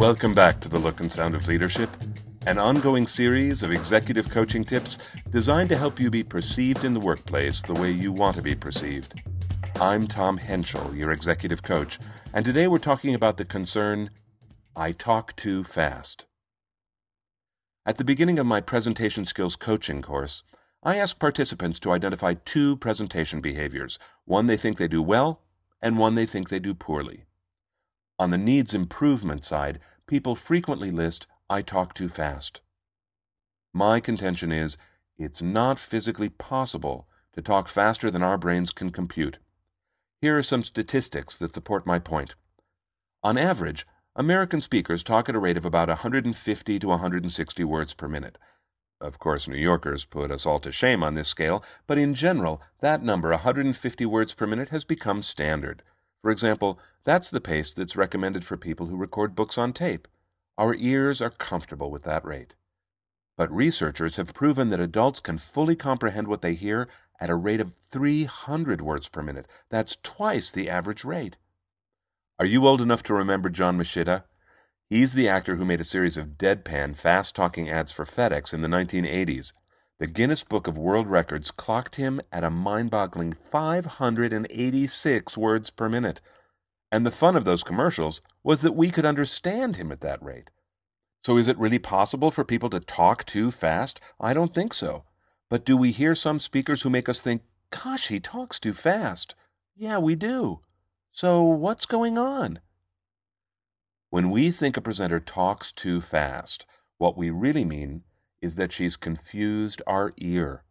Welcome back to the Look and Sound of Leadership, an ongoing series of executive coaching tips designed to help you be perceived in the workplace the way you want to be perceived. I'm Tom Henschel, your executive coach, and today we're talking about the concern I talk too fast. At the beginning of my presentation skills coaching course, I ask participants to identify two presentation behaviors one they think they do well, and one they think they do poorly. On the needs improvement side, people frequently list, I talk too fast. My contention is, it's not physically possible to talk faster than our brains can compute. Here are some statistics that support my point. On average, American speakers talk at a rate of about 150 to 160 words per minute. Of course, New Yorkers put us all to shame on this scale, but in general, that number, 150 words per minute, has become standard. For example, that's the pace that's recommended for people who record books on tape. Our ears are comfortable with that rate. But researchers have proven that adults can fully comprehend what they hear at a rate of 300 words per minute. That's twice the average rate. Are you old enough to remember John Moschitta? He's the actor who made a series of deadpan, fast talking ads for FedEx in the 1980s. The Guinness Book of World Records clocked him at a mind boggling 586 words per minute. And the fun of those commercials was that we could understand him at that rate. So is it really possible for people to talk too fast? I don't think so. But do we hear some speakers who make us think, gosh, he talks too fast? Yeah, we do. So what's going on? When we think a presenter talks too fast, what we really mean is that she's confused our ear.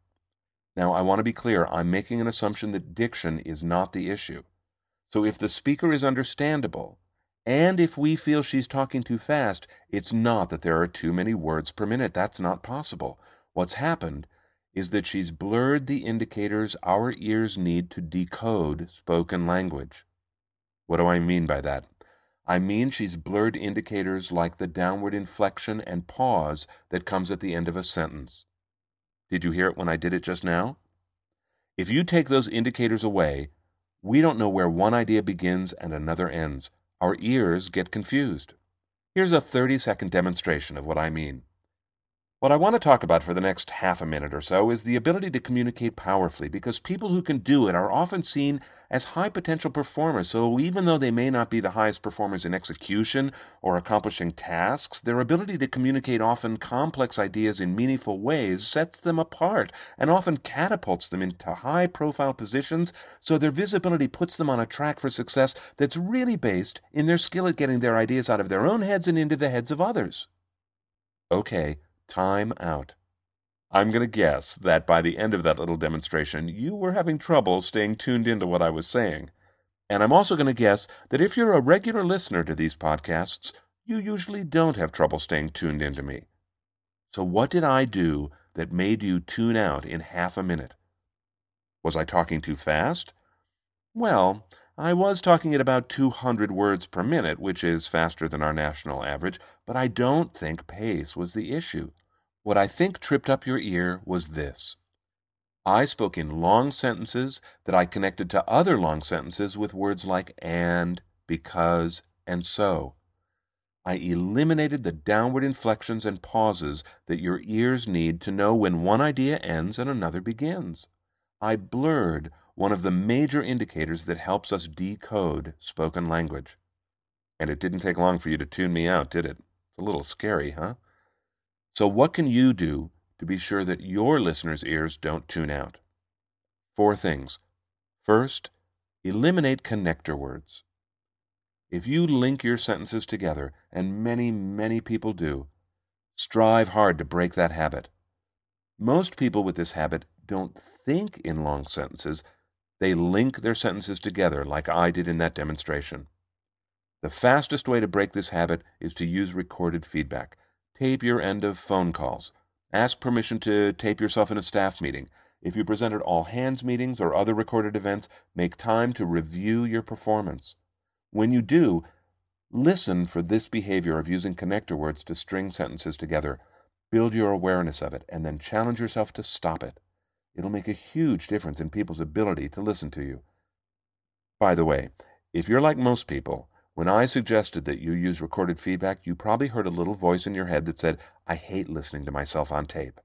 Now, I want to be clear, I'm making an assumption that diction is not the issue. So if the speaker is understandable, and if we feel she's talking too fast, it's not that there are too many words per minute. That's not possible. What's happened is that she's blurred the indicators our ears need to decode spoken language. What do I mean by that? I mean she's blurred indicators like the downward inflection and pause that comes at the end of a sentence. Did you hear it when I did it just now? If you take those indicators away, we don't know where one idea begins and another ends. Our ears get confused. Here's a 30 second demonstration of what I mean. What I want to talk about for the next half a minute or so is the ability to communicate powerfully because people who can do it are often seen as high potential performers. So even though they may not be the highest performers in execution or accomplishing tasks, their ability to communicate often complex ideas in meaningful ways sets them apart and often catapults them into high profile positions. So their visibility puts them on a track for success that's really based in their skill at getting their ideas out of their own heads and into the heads of others. Okay Time out. I'm going to guess that by the end of that little demonstration, you were having trouble staying tuned into what I was saying. And I'm also going to guess that if you're a regular listener to these podcasts, you usually don't have trouble staying tuned into me. So, what did I do that made you tune out in half a minute? Was I talking too fast? Well, I was talking at about 200 words per minute, which is faster than our national average, but I don't think pace was the issue. What I think tripped up your ear was this. I spoke in long sentences that I connected to other long sentences with words like and, because, and so. I eliminated the downward inflections and pauses that your ears need to know when one idea ends and another begins. I blurred one of the major indicators that helps us decode spoken language. And it didn't take long for you to tune me out, did it? It's a little scary, huh? So, what can you do to be sure that your listeners' ears don't tune out? Four things. First, eliminate connector words. If you link your sentences together, and many, many people do, strive hard to break that habit. Most people with this habit don't think in long sentences, they link their sentences together like I did in that demonstration. The fastest way to break this habit is to use recorded feedback. Tape your end of phone calls. Ask permission to tape yourself in a staff meeting. If you present at all hands meetings or other recorded events, make time to review your performance. When you do, listen for this behavior of using connector words to string sentences together. Build your awareness of it, and then challenge yourself to stop it. It'll make a huge difference in people's ability to listen to you. By the way, if you're like most people, When I suggested that you use recorded feedback, you probably heard a little voice in your head that said, I hate listening to myself on tape.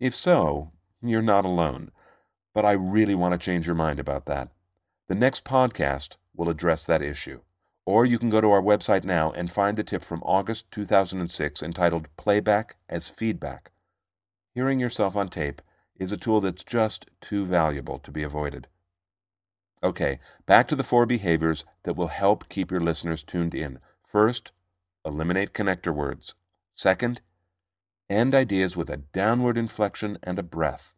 If so, you're not alone. But I really want to change your mind about that. The next podcast will address that issue. Or you can go to our website now and find the tip from August 2006 entitled Playback as Feedback. Hearing yourself on tape is a tool that's just too valuable to be avoided. Okay, back to the four behaviors that will help keep your listeners tuned in. First, eliminate connector words. Second, end ideas with a downward inflection and a breath.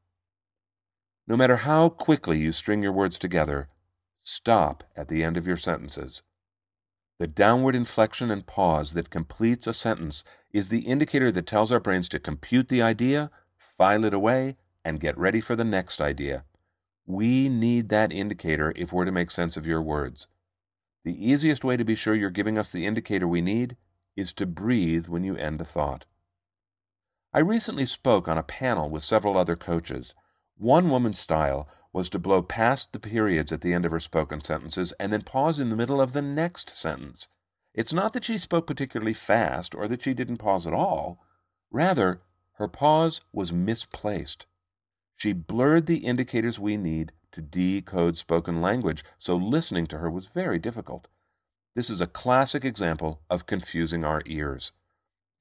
No matter how quickly you string your words together, stop at the end of your sentences. The downward inflection and pause that completes a sentence is the indicator that tells our brains to compute the idea, file it away, and get ready for the next idea. We need that indicator if we're to make sense of your words. The easiest way to be sure you're giving us the indicator we need is to breathe when you end a thought. I recently spoke on a panel with several other coaches. One woman's style was to blow past the periods at the end of her spoken sentences and then pause in the middle of the next sentence. It's not that she spoke particularly fast or that she didn't pause at all. Rather, her pause was misplaced. She blurred the indicators we need to decode spoken language, so listening to her was very difficult. This is a classic example of confusing our ears.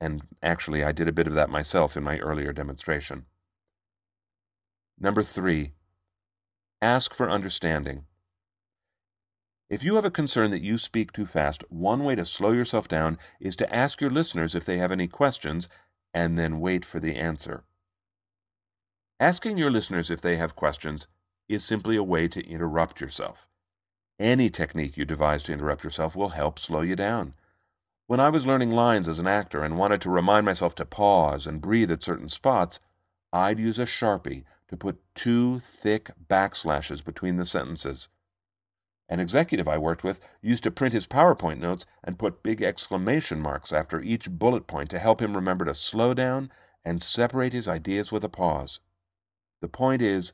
And actually, I did a bit of that myself in my earlier demonstration. Number three, Ask for understanding. If you have a concern that you speak too fast, one way to slow yourself down is to ask your listeners if they have any questions and then wait for the answer. Asking your listeners if they have questions is simply a way to interrupt yourself. Any technique you devise to interrupt yourself will help slow you down. When I was learning lines as an actor and wanted to remind myself to pause and breathe at certain spots, I'd use a Sharpie to put two thick backslashes between the sentences. An executive I worked with used to print his PowerPoint notes and put big exclamation marks after each bullet point to help him remember to slow down and separate his ideas with a pause. The point is,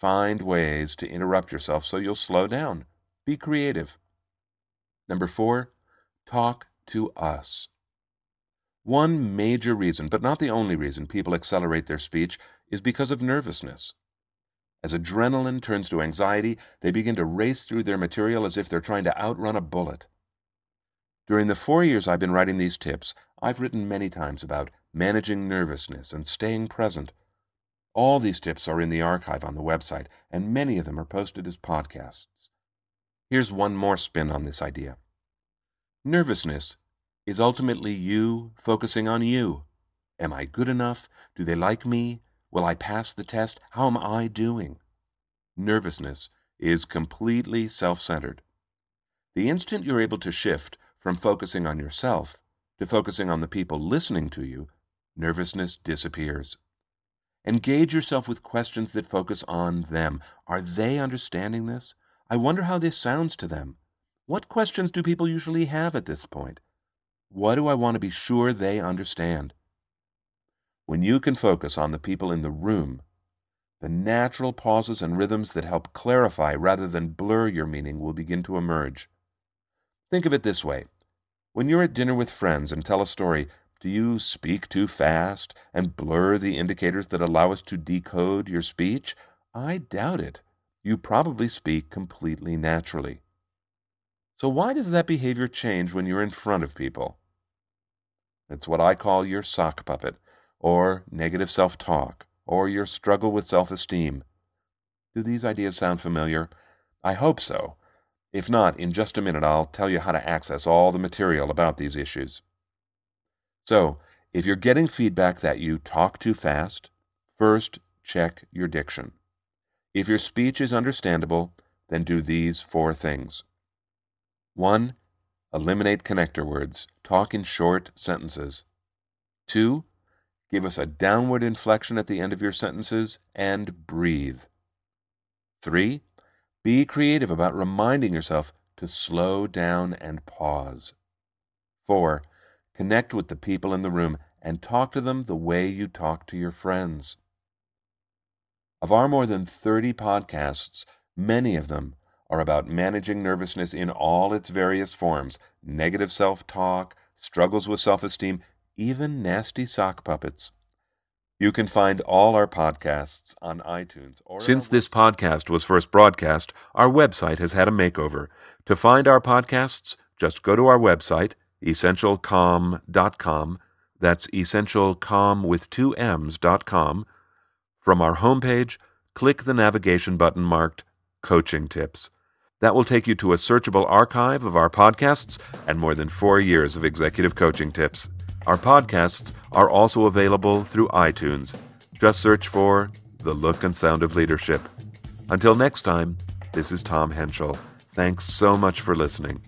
find ways to interrupt yourself so you'll slow down. Be creative. Number four, talk to us. One major reason, but not the only reason, people accelerate their speech is because of nervousness. As adrenaline turns to anxiety, they begin to race through their material as if they're trying to outrun a bullet. During the four years I've been writing these tips, I've written many times about managing nervousness and staying present. All these tips are in the archive on the website, and many of them are posted as podcasts. Here's one more spin on this idea nervousness is ultimately you focusing on you. Am I good enough? Do they like me? Will I pass the test? How am I doing? Nervousness is completely self centered. The instant you're able to shift from focusing on yourself to focusing on the people listening to you, nervousness disappears. Engage yourself with questions that focus on them. Are they understanding this? I wonder how this sounds to them. What questions do people usually have at this point? What do I want to be sure they understand? When you can focus on the people in the room, the natural pauses and rhythms that help clarify rather than blur your meaning will begin to emerge. Think of it this way when you're at dinner with friends and tell a story, do you speak too fast and blur the indicators that allow us to decode your speech? I doubt it. You probably speak completely naturally. So, why does that behavior change when you're in front of people? It's what I call your sock puppet or negative self talk, or your struggle with self esteem. Do these ideas sound familiar? I hope so. If not, in just a minute I'll tell you how to access all the material about these issues. So, if you're getting feedback that you talk too fast, first check your diction. If your speech is understandable, then do these four things. 1. Eliminate connector words. Talk in short sentences. 2. Give us a downward inflection at the end of your sentences and breathe. 3. Be creative about reminding yourself to slow down and pause. 4. Connect with the people in the room and talk to them the way you talk to your friends. Of our more than 30 podcasts, many of them are about managing nervousness in all its various forms negative self talk, struggles with self esteem, even nasty sock puppets. You can find all our podcasts on iTunes. Or Since this podcast was first broadcast, our website has had a makeover. To find our podcasts, just go to our website, essentialcomm.com. That's essentialcomm with two M's.com. From our homepage, click the navigation button marked Coaching Tips. That will take you to a searchable archive of our podcasts and more than four years of executive coaching tips. Our podcasts are also available through iTunes. Just search for The Look and Sound of Leadership. Until next time, this is Tom Henschel. Thanks so much for listening.